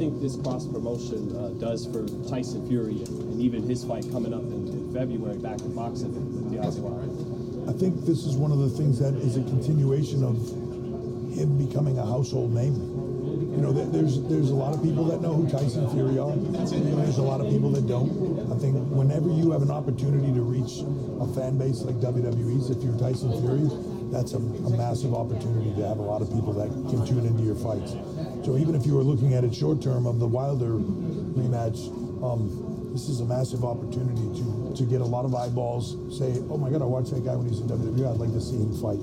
think this cross promotion uh, does for Tyson Fury and even his fight coming up in, in February back in boxing with Deontay I think this is one of the things that is a continuation of him becoming a household name. You know, there's there's a lot of people that know who Tyson Fury are. There's a lot of people that don't. I think whenever you have an opportunity to reach a fan base like WWE's, if you're Tyson Fury, that's a, a, massive opportunity to have a lot of people that can tune into your fights. So even if you were looking at it short term of the Wilder rematch, um, this is a massive opportunity to to get a lot of eyeballs. Say, oh my God, I watched that guy when he's in WWE. I'd like to see him fight.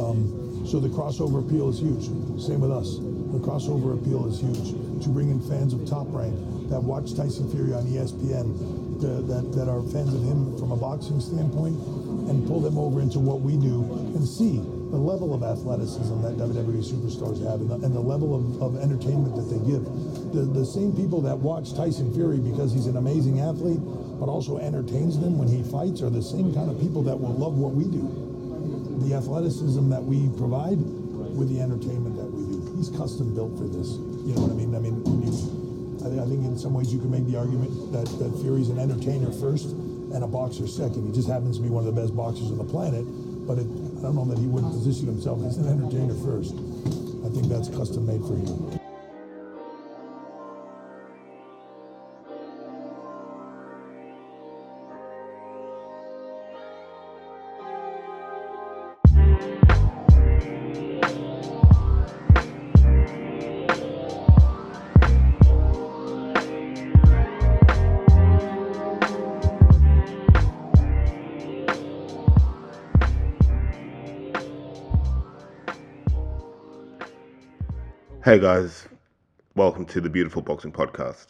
Um, so the crossover appeal is huge. Same with us. The crossover appeal is huge. To bring in fans of Top Rank that watch Tyson Fury on ESPN, to, that that are fans of him from a boxing standpoint and pull them over into what we do and see the level of athleticism that WWE superstars have and the, and the level of, of, entertainment that they give. The, the same people that watch Tyson Fury because he's an amazing athlete, but also entertains them when he fights, are the same kind of people that will love what we do. The athleticism that we provide with the entertainment that we do. He's custom built for this. You know what I mean? I mean, you, I, I think in some ways you can make the argument that, that Fury's an entertainer first and a boxer second. He just happens to be one of the best boxers on the planet. But it, I don't know that he wouldn't position himself as an entertainer first. I think that's custom made for him. Hey guys, welcome to the Beautiful Boxing Podcast.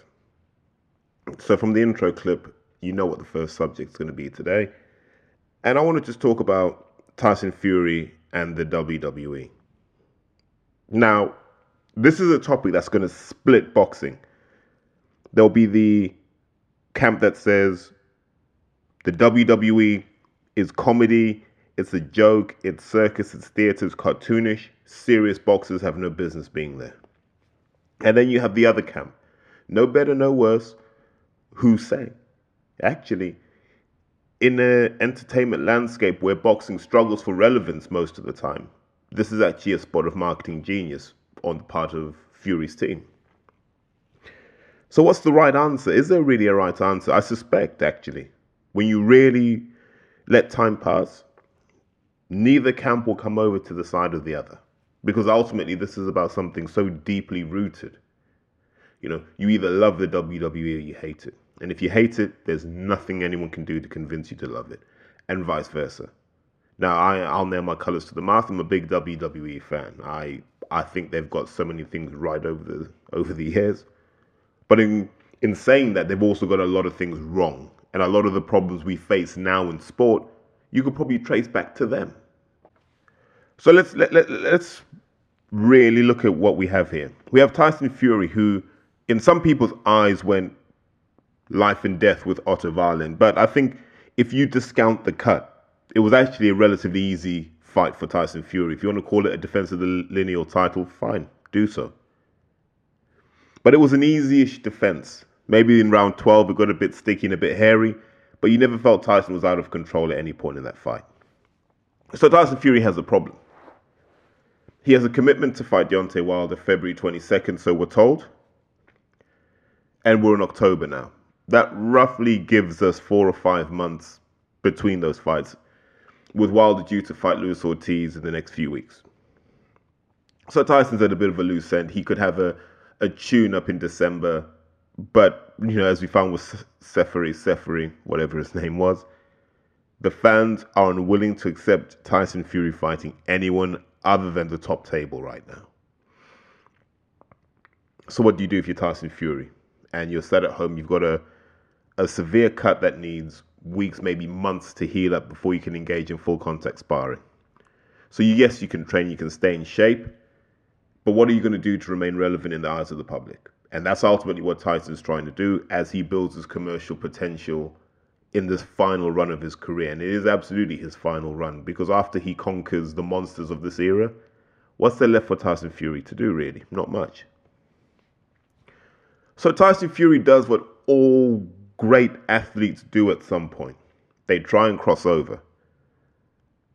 So, from the intro clip, you know what the first subject is going to be today. And I want to just talk about Tyson Fury and the WWE. Now, this is a topic that's going to split boxing. There'll be the camp that says the WWE is comedy, it's a joke, it's circus, it's theater, it's cartoonish serious boxers have no business being there. And then you have the other camp, no better, no worse, who say, actually, in an entertainment landscape where boxing struggles for relevance most of the time, this is actually a spot of marketing genius on the part of Fury's team. So, what's the right answer? Is there really a right answer? I suspect, actually, when you really let time pass, neither camp will come over to the side of the other because ultimately this is about something so deeply rooted. You know, you either love the WWE or you hate it. And if you hate it, there's nothing anyone can do to convince you to love it, and vice versa. Now, I, I'll nail my colors to the mouth. I'm a big WWE fan. I I think they've got so many things right over the over the years, but in in saying that, they've also got a lot of things wrong, and a lot of the problems we face now in sport, you could probably trace back to them. So let's let, let, let's really look at what we have here. We have Tyson Fury, who, in some people's eyes, went life and death with Otto Wallin. But I think if you discount the cut, it was actually a relatively easy fight for Tyson Fury. If you want to call it a defense of the lineal title, fine, do so. But it was an easy-ish defense. Maybe in round 12 it got a bit sticky and a bit hairy, but you never felt Tyson was out of control at any point in that fight. So Tyson Fury has a problem. He has a commitment to fight Deontay Wilder February 22nd, so we're told. And we're in October now. That roughly gives us four or five months between those fights, with Wilder due to fight Luis Ortiz in the next few weeks. So Tyson's at a bit of a loose end. He could have a, a tune up in December, but you know, as we found with Seferi, Seferi, whatever his name was, the fans are unwilling to accept Tyson Fury fighting anyone other than the top table right now. So what do you do if you're Tyson Fury and you're set at home? You've got a a severe cut that needs weeks, maybe months to heal up before you can engage in full contact sparring. So you, yes, you can train, you can stay in shape, but what are you going to do to remain relevant in the eyes of the public? And that's ultimately what Tyson's trying to do as he builds his commercial potential in this final run of his career. And it is absolutely his final run because after he conquers the monsters of this era, what's there left for Tyson Fury to do, really? Not much. So Tyson Fury does what all great athletes do at some point. They try and cross over.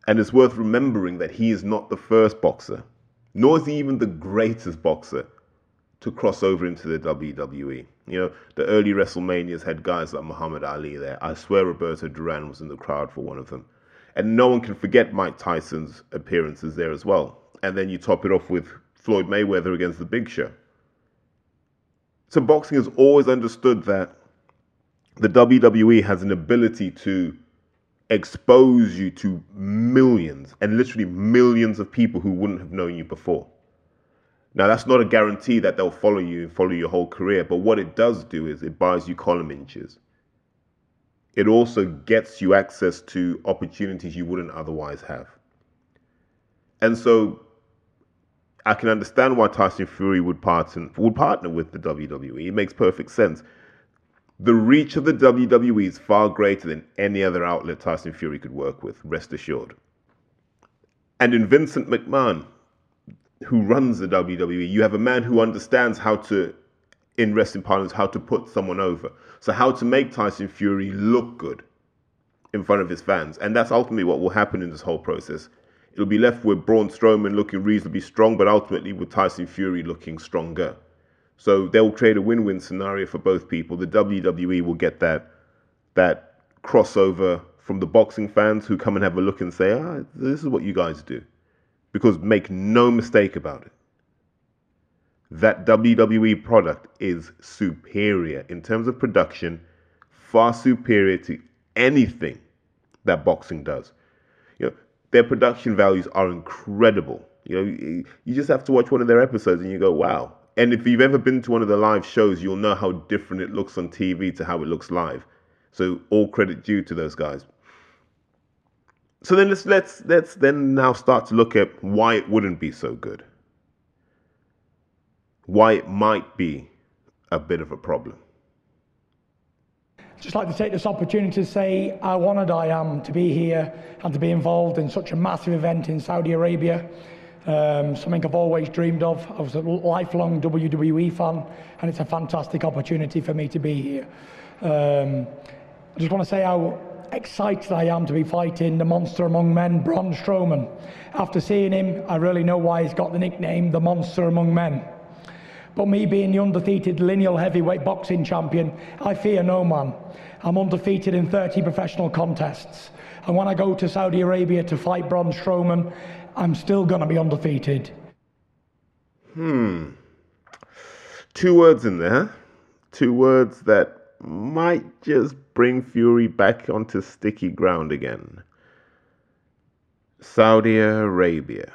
And it's worth remembering that he is not the first boxer, nor is he even the greatest boxer to cross over into the WWE. You know, the early WrestleManias had guys like Muhammad Ali there. I swear Roberto Duran was in the crowd for one of them. And no one can forget Mike Tyson's appearances there as well. And then you top it off with Floyd Mayweather against The Big Show. So boxing has always understood that the WWE has an ability to expose you to millions and literally millions of people who wouldn't have known you before. Now, that's not a guarantee that they'll follow you and follow your whole career, but what it does do is it buys you column inches. It also gets you access to opportunities you wouldn't otherwise have. And so I can understand why Tyson Fury would partner, would partner with the WWE. It makes perfect sense. The reach of the WWE is far greater than any other outlet Tyson Fury could work with, rest assured. And in Vincent McMahon, who runs the WWE, you have a man who understands how to, in wrestling parlance, how to put someone over. So, how to make Tyson Fury look good in front of his fans. And that's ultimately what will happen in this whole process. It'll be left with Braun Strowman looking reasonably strong, but ultimately with Tyson Fury looking stronger. So they'll create a win-win scenario for both people. The WWE will get that that crossover from the boxing fans who come and have a look and say, "Ah, this is what you guys do," because make no mistake about it, that WWE product is superior in terms of production, far superior to anything that boxing does. You know, their production values are incredible. You know, you just have to watch one of their episodes and you go, "Wow." And if you've ever been to one of the live shows, you'll know how different it looks on TV to how it looks live. So all credit due to those guys. So then let's let's let's then now start to look at why it wouldn't be so good. Why it might be a bit of a problem. I'd Just like to take this opportunity to say how honoured I am to be here and to be involved in such a massive event in Saudi Arabia. Um, something I've always dreamed of. I was a lifelong WWE fan, and it's a fantastic opportunity for me to be here. Um, I just want to say how excited I am to be fighting the monster among men, Braun Strowman. After seeing him, I really know why he's got the nickname the monster among men. But me being the undefeated lineal heavyweight boxing champion, I fear no man. I'm undefeated in 30 professional contests. And when I go to Saudi Arabia to fight Braun Strowman, I'm still going to be undefeated. Hmm. Two words in there. Two words that might just bring Fury back onto sticky ground again. Saudi Arabia.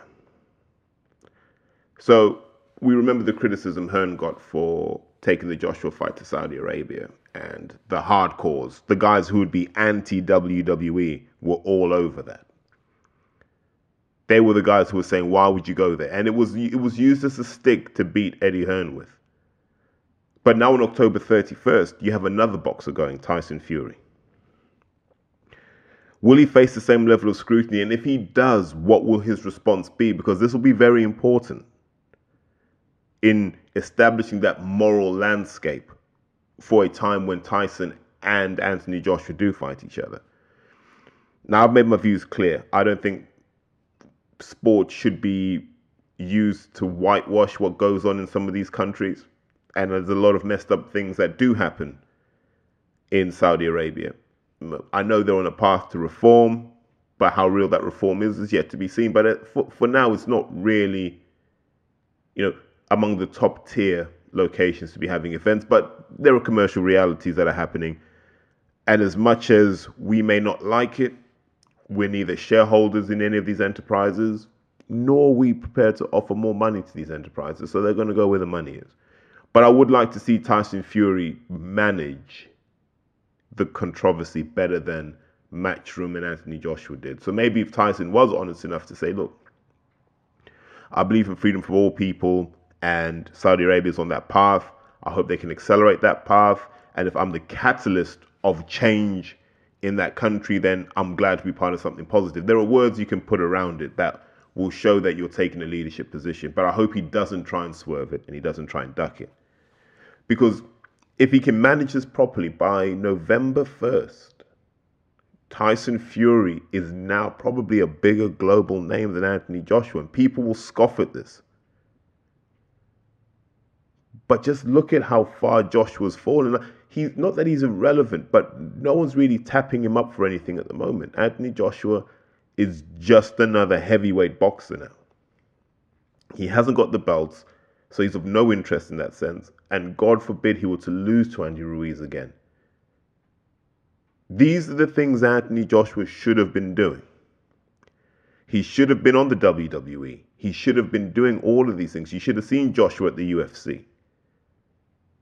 So we remember the criticism Hearn got for taking the Joshua fight to Saudi Arabia. And the hardcores, the guys who would be anti WWE, were all over that they were the guys who were saying, "Why would you go there?" And it was it was used as a stick to beat Eddie Hearn with. But now on October 31st, you have another boxer going, Tyson Fury. Will he face the same level of scrutiny? And if he does, what will his response be? Because this will be very important in establishing that moral landscape for a time when Tyson and Anthony Joshua do fight each other. Now, I've made my views clear. I don't think sport should be used to whitewash what goes on in some of these countries. And there's a lot of messed up things that do happen in Saudi Arabia. I know they're on a path to reform, but how real that reform is is yet to be seen. But for, for now, it's not really, you know, among the top tier locations to be having events. But there are commercial realities that are happening. And as much as we may not like it, we're neither shareholders in any of these enterprises, nor we prepared to offer more money to these enterprises. So they're going to go where the money is. But I would like to see Tyson Fury manage the controversy better than Matchroom and Anthony Joshua did. So maybe if Tyson was honest enough to say, look, I believe in freedom for all people, and Saudi Arabia is on that path. I hope they can accelerate that path. And if I'm the catalyst of change in that country, then I'm glad to be part of something positive. There are words you can put around it that will show that you're taking a leadership position, but I hope he doesn't try and swerve it and he doesn't try and duck it. Because if he can manage this properly by November 1st, Tyson Fury is now probably a bigger global name than Anthony Joshua, and people will scoff at this. But just look at how far Joshua's fallen. He's not that he's irrelevant, but no one's really tapping him up for anything at the moment. Anthony Joshua is just another heavyweight boxer now. He hasn't got the belts, so he's of no interest in that sense. And God forbid he were to lose to Andy Ruiz again. These are the things Anthony Joshua should have been doing. He should have been on the WWE. He should have been doing all of these things. You should have seen Joshua at the UFC.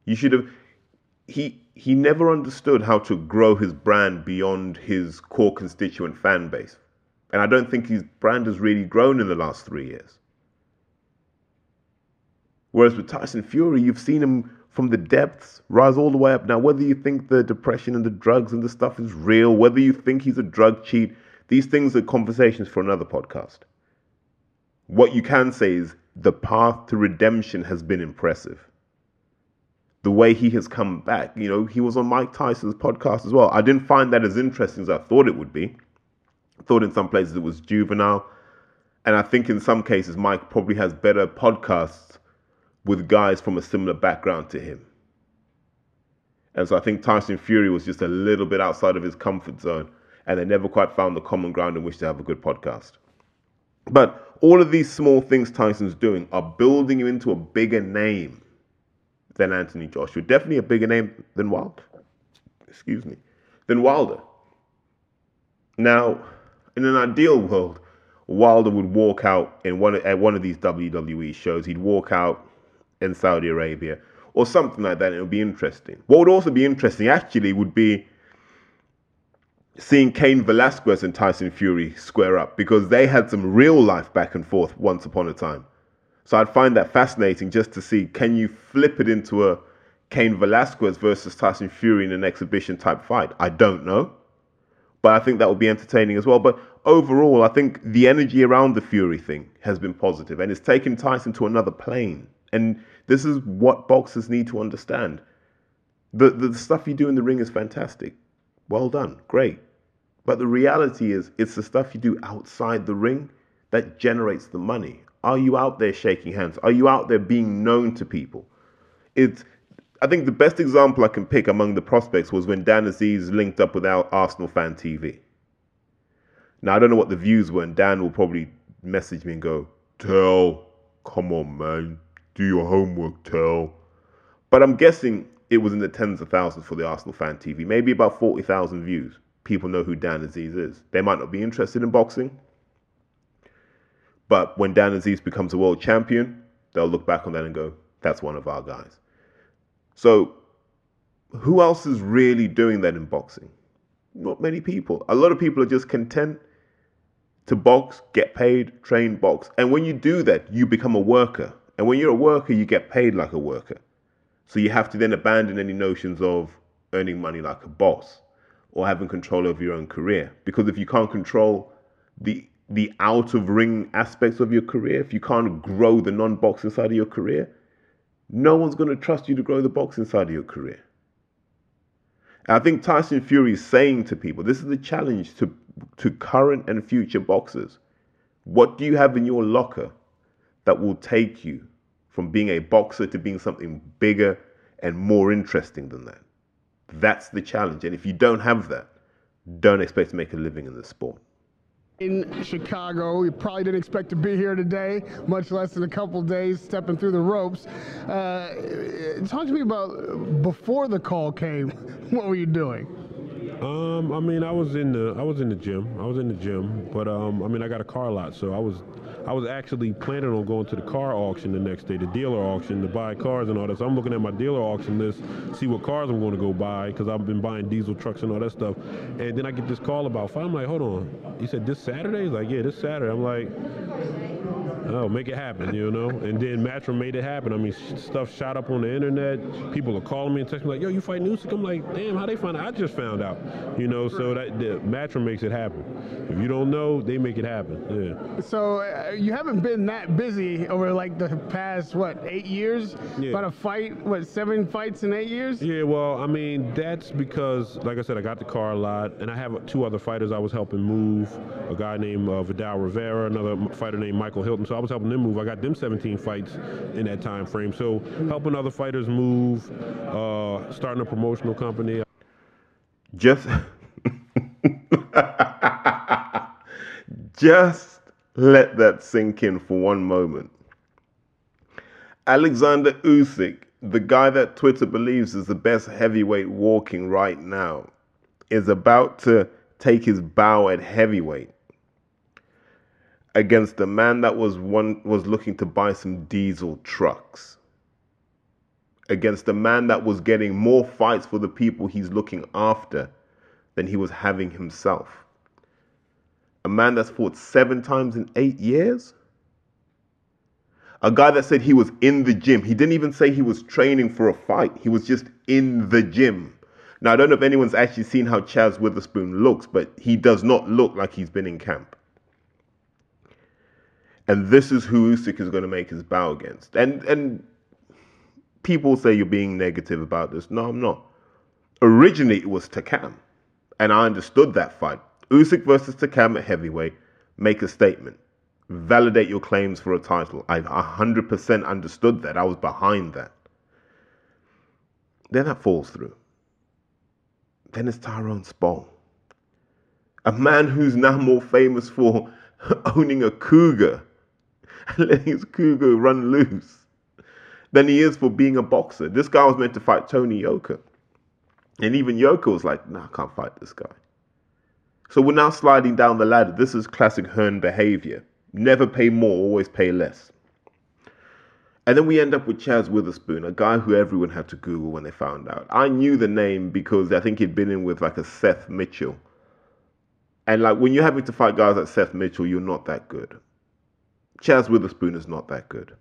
You should have he he never understood how to grow his brand beyond his core constituent fan base. And I don't think his brand has really grown in the last three years. Whereas with Tyson Fury, you've seen him from the depths rise all the way up. Now, whether you think the depression and the drugs and the stuff is real, whether you think he's a drug cheat, these things are conversations for another podcast. What you can say is the path to redemption has been impressive. The way he has come back, you know, he was on Mike Tyson's podcast as well. I didn't find that as interesting as I thought it would be. I thought in some places it was juvenile. And I think in some cases, Mike probably has better podcasts with guys from a similar background to him. And so I think Tyson Fury was just a little bit outside of his comfort zone, and they never quite found the common ground in which to have a good podcast. But all of these small things Tyson's doing are building him into a bigger name than Anthony Joshua. Definitely a bigger name than Wilder. Excuse me. Than Wilder. Now, in an ideal world, Wilder would walk out in one at one of these WWE shows. He'd walk out in Saudi Arabia or something like that. It would be interesting. What would also be interesting, actually, would be seeing Cain Velasquez and Tyson Fury square up because they had some real life back and forth once upon a time. So I'd find that fascinating just to see can you flip it into a Cain Velasquez versus Tyson Fury in an exhibition type fight? I don't know. But I think that will be entertaining as well. But overall, I think the energy around the Fury thing has been positive and it's taken Tyson to another plane. And this is what boxers need to understand. The, the stuff you do in the ring is fantastic. Well done. Great. But the reality is, it's the stuff you do outside the ring that generates the money. Are you out there shaking hands? Are you out there being known to people? It's, I think the best example I can pick among the prospects was when Dan Azeez linked up with our Arsenal fan TV. Now, I don't know what the views were, and Dan will probably message me and go, Tell, come on, man, do your homework, Tell. But I'm guessing it was in the tens of thousands for the Arsenal fan TV, maybe about 40,000 views. People know who Dan Azeez is. They might not be interested in boxing, but when Dan Azeez becomes a world champion, they'll look back on that and go, that's one of our guys. So, who else is really doing that in boxing? Not many people. A lot of people are just content to box, get paid, train, box. And when you do that, you become a worker. And when you're a worker, you get paid like a worker. So you have to then abandon any notions of earning money like a boss or having control over your own career. Because if you can't control the the out of ring aspects of your career, if you can't grow the non boxing side of your career, no one's going to trust you to grow the boxing side of your career. And I think Tyson Fury is saying to people, this is the challenge to, to current and future boxers. What do you have in your locker that will take you from being a boxer to being something bigger and more interesting than that? That's the challenge. And if you don't have that, don't expect to make a living in the sport in Chicago. You probably didn't expect to be here today, much less in a couple days stepping through the ropes. Uh, talk to me about before the call came. What were you doing? Um, I mean, I was in the I was in the gym. I was in the gym, but um, I mean, I got a car lot, so I was I was actually planning on going to the car auction the next day, the dealer auction, to buy cars and all that. So I'm looking at my dealer auction list, see what cars I'm going to go buy because I've been buying diesel trucks and all that stuff. And then I get this call about five. I'm like, hold on. He said this Saturday. He's like, yeah, this Saturday. I'm like, Oh, make it happen, you know. And then Matchroom made it happen. I mean, stuff shot up on the internet. People are calling me and texting me like, "Yo, you fight Usyk?" I'm like, "Damn, how they find out?" I just found out, you know. So that the Matchroom makes it happen. If you don't know, they make it happen. Yeah. So uh, you haven't been that busy over like the past what eight years? Yeah. About a fight, what seven fights in eight years? Yeah, well, I mean, that's because, like I said, I got the car a lot, and I have two other fighters I was helping move. A guy named uh, Vidal Rivera, another fighter named Michael Hilton. So I was helping them move. I got them 17 fights in that time frame. So helping other fighters move, uh, starting a promotional company. Just, just let that sink in for one moment. Alexander Usyk, the guy that Twitter believes is the best heavyweight walking right now, is about to take his bow at heavyweight against a man that was one was looking to buy some diesel trucks against a man that was getting more fights for the people he's looking after than he was having himself. A man that's fought seven times in eight years. A guy that said he was in the gym. He didn't even say he was training for a fight. He was just in the gym. Now, I don't know if anyone's actually seen how Chazz Witherspoon looks, but he does not look like he's been in camp. And this is who Usyk is going to make his bow against. And and people say you're being negative about this. No, I'm not. Originally, it was Takam, and I understood that fight. Usyk versus Takam at heavyweight. Make a statement. Validate your claims for a title. I 100% understood that. I was behind that. Then that falls through. Then it's Tyrone Spong. A man who's now more famous for owning a cougar letting his run loose than he is for being a boxer. This guy was meant to fight Tony Yoka. And even Yoka was like, no, nah, I can't fight this guy. So we're now sliding down the ladder. This is classic Hearn behavior. Never pay more, always pay less. And then we end up with Chazz Witherspoon, a guy who everyone had to Google when they found out. I knew the name because I think he'd been in with like a Seth Mitchell. And like when you're having to fight guys like Seth Mitchell, you're not that good. Chazz Witherspoon is not that good.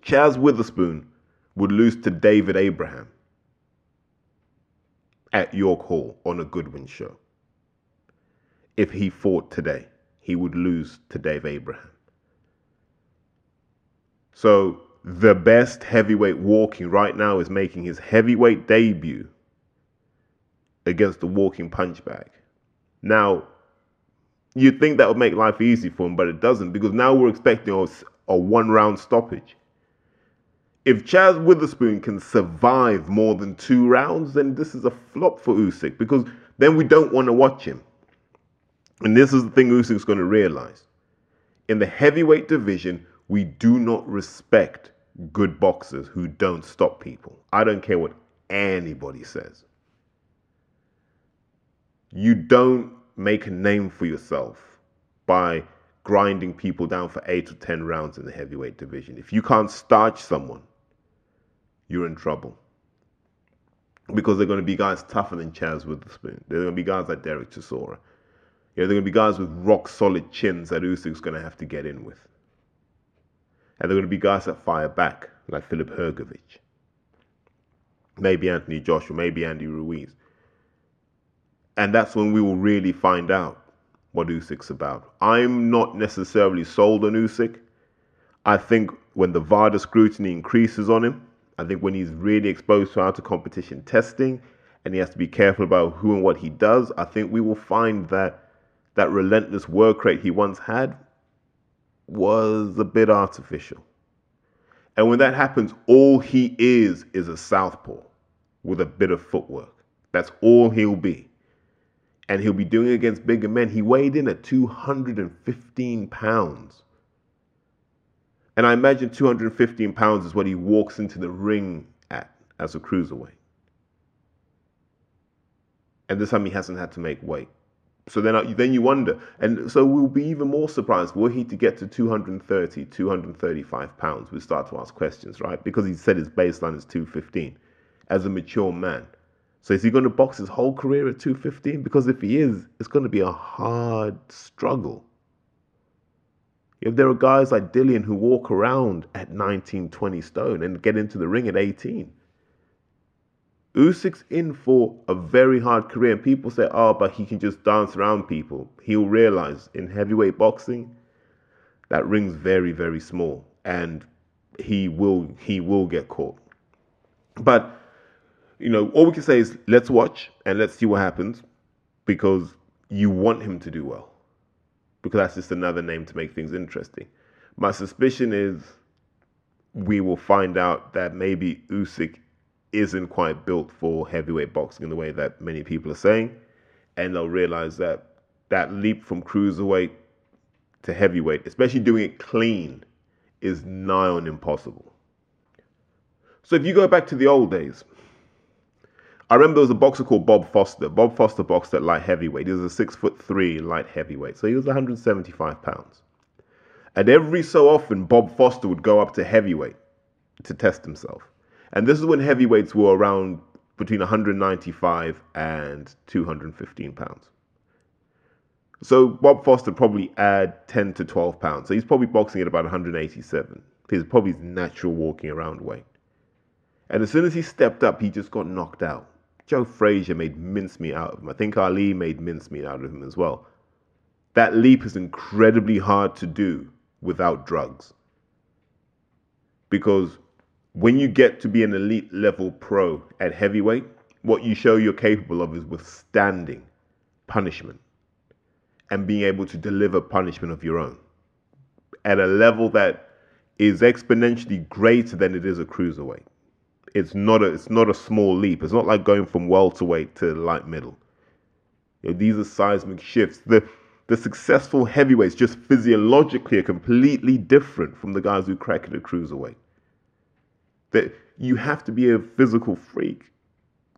Chazz Witherspoon would lose to David Abraham at York Hall on a Goodwin show. If he fought today, he would lose to Dave Abraham. So the best heavyweight walking right now is making his heavyweight debut against the walking punch bag. Now, you'd think that would make life easy for him, but it doesn't because now we're expecting a, a one round stoppage. If Chazz Witherspoon can survive more than two rounds, then this is a flop for Usyk because then we don't want to watch him. And this is the thing Usyk's going to realize. In the heavyweight division, we do not respect good boxers who don't stop people. I don't care what anybody says. You don't make a name for yourself by grinding people down for eight or ten rounds in the heavyweight division. If you can't starch someone, you're in trouble. Because they're going to be guys tougher than Chazz Witherspoon. They're going to be guys like Derek Chisora. You know, they're going to be guys with rock solid chins that Usyk's going to have to get in with. And they're going to be guys that fire back, like Filip Hrgovic. Maybe Anthony Joshua, maybe Andy Ruiz. And that's when we will really find out what Usyk's about. I'm not necessarily sold on Usyk. I think when the VADA scrutiny increases on him, I think when he's really exposed to outer competition testing and he has to be careful about who and what he does, I think we will find that that relentless work rate he once had was a bit artificial. And when that happens, all he is is a southpaw with a bit of footwork. That's all he'll be. And he'll be doing it against bigger men. He weighed in at 215 pounds. And I imagine 215 pounds is what he walks into the ring at as a cruiserweight. And this time he hasn't had to make weight. So then, then you wonder, and so we'll be even more surprised. Were he to get to 230, 235 pounds, we start to ask questions, right? Because he said his baseline is 215 as a mature man. So is he going to box his whole career at 215? Because if he is, it's going to be a hard struggle. If there are guys like Dillian who walk around at 19, 20 stone and get into the ring at 18. Usyk's in for a very hard career, and people say, "Oh, but he can just dance around people." He'll realize in heavyweight boxing, that ring's very, very small, and he will he will get caught. But you know, all we can say is let's watch and let's see what happens, because you want him to do well, because that's just another name to make things interesting. My suspicion is we will find out that maybe Usyk isn't quite built for heavyweight boxing in the way that many people are saying, and they'll realize that that leap from cruiserweight to heavyweight, especially doing it clean, is nigh on impossible. So if you go back to the old days, I remember there was a boxer called Bob Foster. Bob Foster boxed at light heavyweight. He was a six foot three light heavyweight, so he was 175 pounds. And every so often, Bob Foster would go up to heavyweight to test himself. And this is when heavyweights were around between 195 and 215 pounds. So Bob Foster probably add 10 to 12 pounds. So he's probably boxing at about 187. He's probably his natural walking around weight. And as soon as he stepped up, he just got knocked out. Joe Frazier made mincemeat out of him. I think Ali made mincemeat out of him as well. That leap is incredibly hard to do without drugs. Because when you get to be an elite level pro at heavyweight, what you show you're capable of is withstanding punishment and being able to deliver punishment of your own at a level that is exponentially greater than it is a cruiserweight. It's not a it's not a small leap. It's not like going from welterweight to light middle. You know, these are seismic shifts. The the successful heavyweights just physiologically are completely different from the guys who crack it at cruiserweight that you have to be a physical freak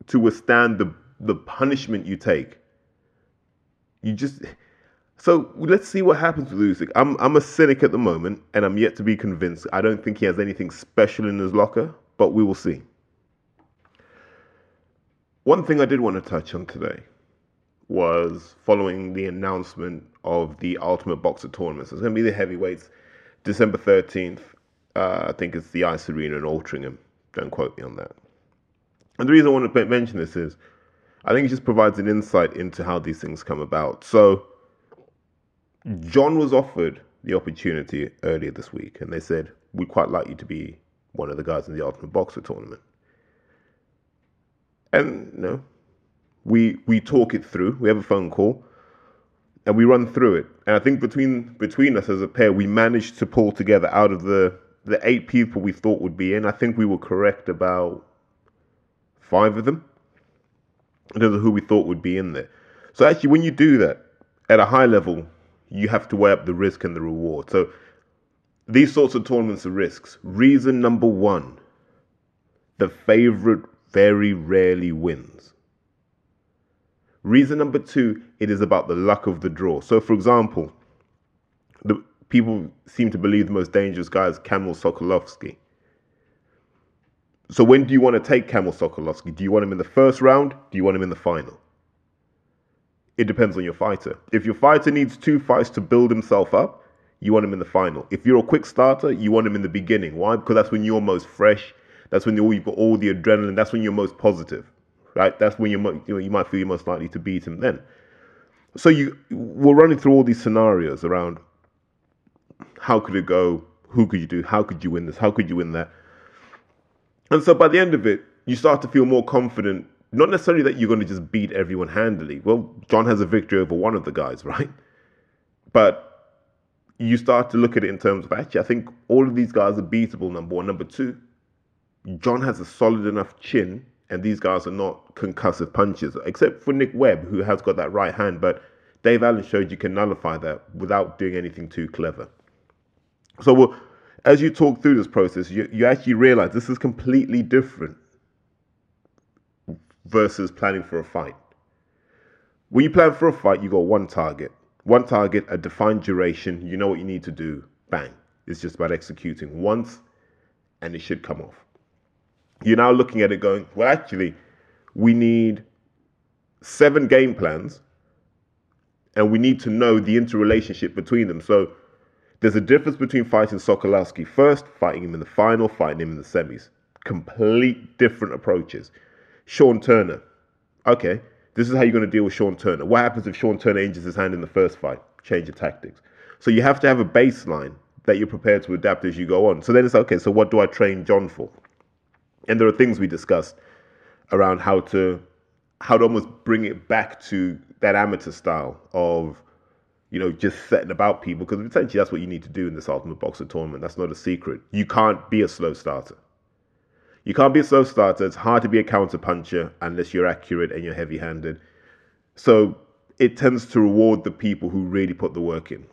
to withstand the the punishment you take. You just so let's see what happens with Usyk. I'm I'm a cynic at the moment, and I'm yet to be convinced. I don't think he has anything special in his locker, but we will see. One thing I did want to touch on today was following the announcement of the Ultimate Boxer tournament. So it's going to be the heavyweights, December 13th. Uh, I think it's the Ice Arena in Altrincham. Don't quote me on that. And the reason I want to mention this is I think it just provides an insight into how these things come about. So, John was offered the opportunity earlier this week, and they said, We'd quite like you to be one of the guys in the Ultimate Boxer tournament. And you know, we we talk it through. We have a phone call, and we run through it. And I think between between us as a pair, we managed to pull together out of the the eight people we thought would be in, I think we were correct about five of them in terms of who we thought would be in there. So actually, when you do that at a high level, you have to weigh up the risk and the reward. So these sorts of tournaments are risks. Reason number one: the favorite very rarely wins. Reason number two: it is about the luck of the draw. So, for example, the people seem to believe the most dangerous guy is Kamil Sokolowski. So when do you want to take Kamil Sokolowski? Do you want him in the first round? Do you want him in the final? It depends on your fighter. If your fighter needs two fights to build himself up, you want him in the final. If you're a quick starter, you want him in the beginning. Why? Because that's when you're most fresh. That's when you've got all the adrenaline. That's when you're most positive, right? That's when you're, you, might feel you're most likely to beat him then. So you, we're running through all these scenarios around how could it go? Who could you do? How could you win this? How could you win that? And so by the end of it, you start to feel more confident. Not necessarily that you're going to just beat everyone handily. Well, John has a victory over one of the guys, right? But you start to look at it in terms of actually, I think all of these guys are beatable. Number one, number two, John has a solid enough chin, and these guys are not concussive punches, except for Nick Webb, who has got that right hand. But Dave Allen showed you can nullify that without doing anything too clever. So well, as you talk through this process, you, you actually realize this is completely different versus planning for a fight. When you plan for a fight, you got one target. One target, a defined duration. You know what you need to do. Bang. It's just about executing once and it should come off. You're now looking at it going, well, actually, we need seven game plans and we need to know the interrelationship between them. So There's a difference between fighting Sokolowski first, fighting him in the final, fighting him in the semis. Complete different approaches. Sean Turner. Okay, this is how you're going to deal with Sean Turner. What happens if Sean Turner injures his hand in the first fight? Change your tactics. So you have to have a baseline that you're prepared to adapt as you go on. So then it's okay, so what do I train John for? And there are things we discussed around how to how to almost bring it back to that amateur style of you know just setting about people because essentially that's what you need to do in this ultimate boxer tournament that's not a secret you can't be a slow starter you can't be a slow starter it's hard to be a counter puncher unless you're accurate and you're heavy handed so it tends to reward the people who really put the work in.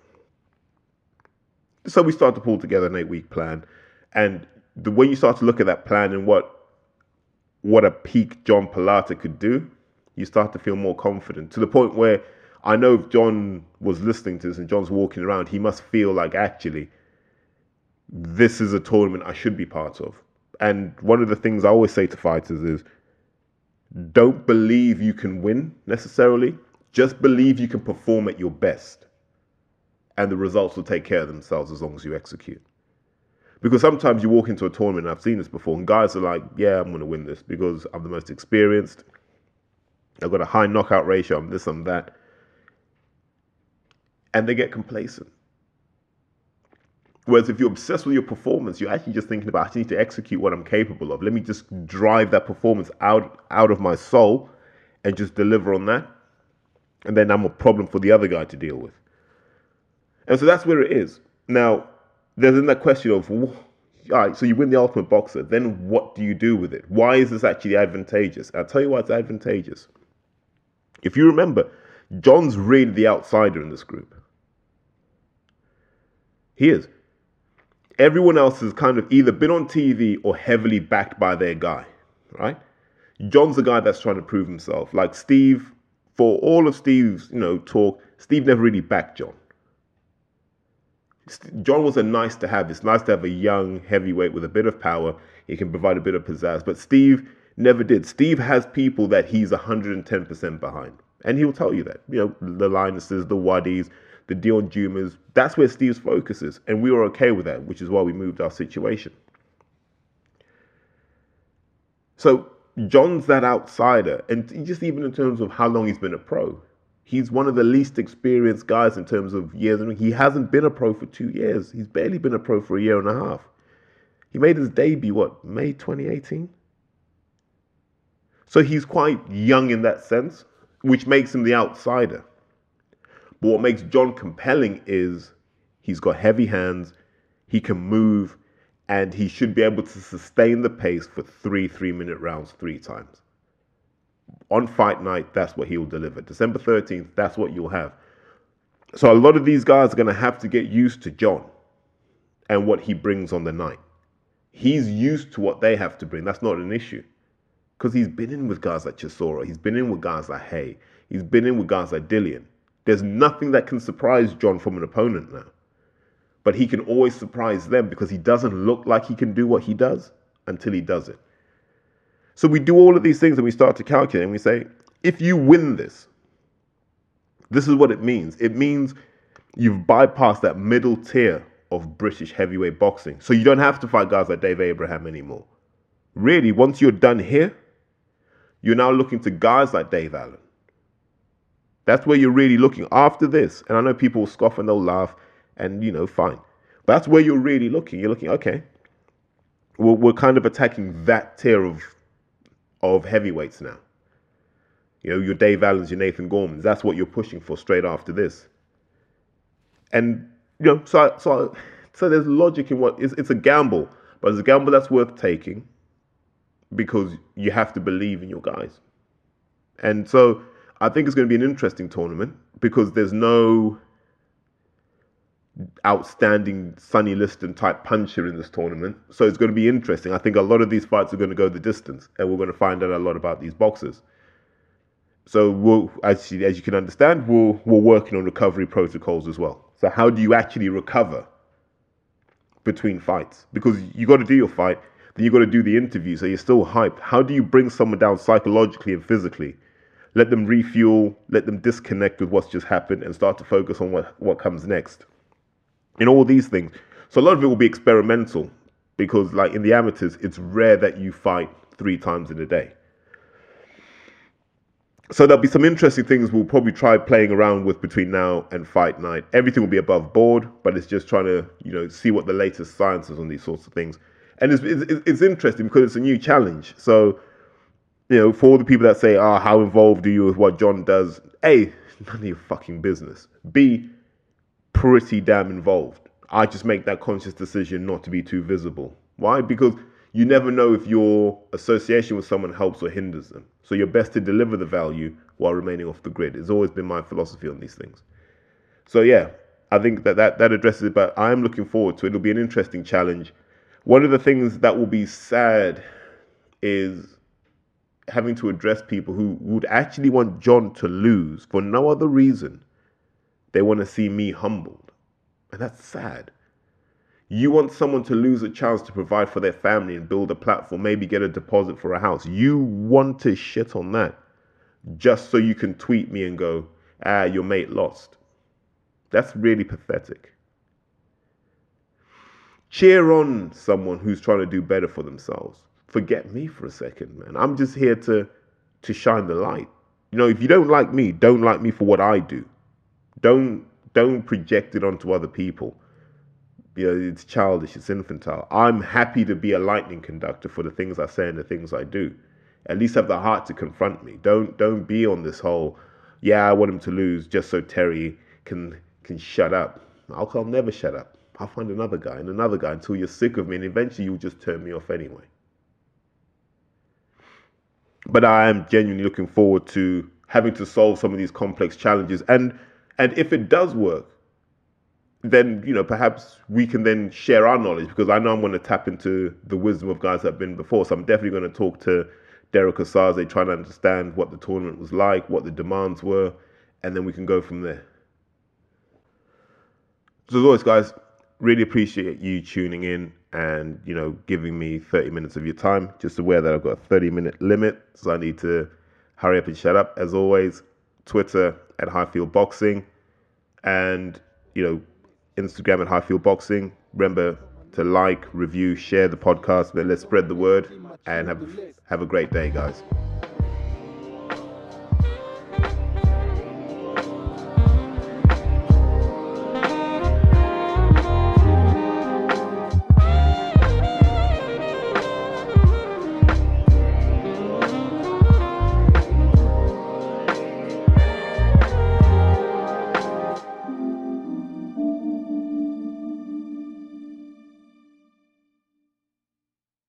So we start to pull together an eight week plan. And the way you start to look at that plan and what what a peak John Pilata could do, you start to feel more confident to the point where I know if John was listening to this and John's walking around, he must feel like actually this is a tournament I should be part of. And one of the things I always say to fighters is don't believe you can win necessarily, just believe you can perform at your best. And the results will take care of themselves as long as you execute. Because sometimes you walk into a tournament, I've seen this before, and guys are like, yeah, I'm going to win this because I'm the most experienced. I've got a high knockout ratio, I'm this, I'm that. And they get complacent. Whereas if you're obsessed with your performance, you're actually just thinking about, I need to execute what I'm capable of. Let me just drive that performance out, out of my soul and just deliver on that. And then I'm a problem for the other guy to deal with. And so that's where it is. Now, there's then that question of all right, so you win the ultimate boxer, then what do you do with it? Why is this actually advantageous? I'll tell you why it's advantageous. If you remember, John's really the outsider in this group. He is. Everyone else has kind of either been on TV or heavily backed by their guy, right? John's the guy that's trying to prove himself. Like Steve, for all of Steve's, you know, talk, Steve never really backed John. John was a nice to have. It's nice to have a young heavyweight with a bit of power. He can provide a bit of pizzazz. But Steve never did. Steve has people that he's 110% behind. And he'll tell you that. You know, the Linuses, the Waddies, the Deion Jumahs. That's where Steve's focus is. And we were okay with that, which is why we moved our situation. So John's that outsider. And just even in terms of how long he's been a pro, He's one of the least experienced guys in terms of years. I mean, he hasn't been a pro for two years. He's barely been a pro for a year and a half. He made his debut, what, May 2018? So he's quite young in that sense, which makes him the outsider. But what makes John compelling is he's got heavy hands, he can move, and he should be able to sustain the pace for three three minute rounds three times on fight night, that's what he'll deliver. December 13th, that's what you'll have. So a lot of these guys are going to have to get used to John and what he brings on the night. He's used to what they have to bring. That's not an issue. Because he's been in with guys like Chisora. He's been in with guys like Hay, He's been in with guys like Dillian. There's nothing that can surprise John from an opponent now. But he can always surprise them because he doesn't look like he can do what he does until he does it. So we do all of these things and we start to calculate and we say, if you win this, this is what it means. It means you've bypassed that middle tier of British heavyweight boxing. So you don't have to fight guys like Dave Abraham anymore. Really, once you're done here, you're now looking to guys like Dave Allen. That's where you're really looking after this. And I know people will scoff and they'll laugh, and you know, fine. But that's where you're really looking. You're looking, okay, we're, we're kind of attacking that tier of of heavyweights now. You know, your Dave Allens, your Nathan Gormans. That's what you're pushing for straight after this. And you know, so so so there's logic in what it's, it's a gamble, but it's a gamble that's worth taking because you have to believe in your guys. And so I think it's going to be an interesting tournament because there's no outstanding Sonny Liston type puncher in this tournament. So it's going to be interesting. I think a lot of these fights are going to go the distance, and we're going to find out a lot about these boxers. So we'll, as you, as you can understand, we'll, we're working on recovery protocols as well. So how do you actually recover between fights? Because you got to do your fight, then you got to do the interview, so you're still hyped. How do you bring someone down psychologically and physically? Let them refuel, let them disconnect with what's just happened, and start to focus on what, what comes next. in all these things. So a lot of it will be experimental because, like in the amateurs, it's rare that you fight three times in a day. So there'll be some interesting things we'll probably try playing around with between now and fight night. Everything will be above board, but it's just trying to you know see what the latest science is on these sorts of things. And it's it's, it's interesting because it's a new challenge. So you know, for all the people that say, "Ah, oh, how involved are you with what John does?" A, none of your fucking business. B, pretty damn involved. I just make that conscious decision not to be too visible. Why? Because you never know if your association with someone helps or hinders them. So you're best to deliver the value while remaining off the grid. It's always been my philosophy on these things. So yeah, I think that that, that addresses it, but I'm looking forward to it. It'll be an interesting challenge. One of the things that will be sad is having to address people who would actually want John to lose for no other reason. They want to see me humbled. And that's sad. You want someone to lose a chance to provide for their family and build a platform, maybe get a deposit for a house. You want to shit on that just so you can tweet me and go, ah, your mate lost. That's really pathetic. Cheer on someone who's trying to do better for themselves. Forget me for a second, man. I'm just here to to shine the light. You know, if you don't like me, don't like me for what I do. Don't don't project it onto other people. You know, it's childish, it's infantile. I'm happy to be a lightning conductor for the things I say and the things I do. At least have the heart to confront me. Don't don't be on this whole, yeah, I want him to lose just so Terry can can shut up. I'll, I'll never shut up. I'll find another guy and another guy until you're sick of me, and eventually you'll just turn me off anyway. But I am genuinely looking forward to having to solve some of these complex challenges, and and if it does work, then you know perhaps we can then share our knowledge because I know I'm going to tap into the wisdom of guys that have been before. So I'm definitely going to talk to Derek Osaze, trying to understand what the tournament was like, what the demands were, and then we can go from there. So as always, guys, really appreciate you tuning in and you know giving me 30 minutes of your time. Just aware that I've got a 30 minute limit, so I need to hurry up and shut up. As always, Twitter at Highfield Boxing, and you know Instagram at Highfield Boxing. Remember to like, review, share the podcast. But let's spread the word and have have a great day, guys.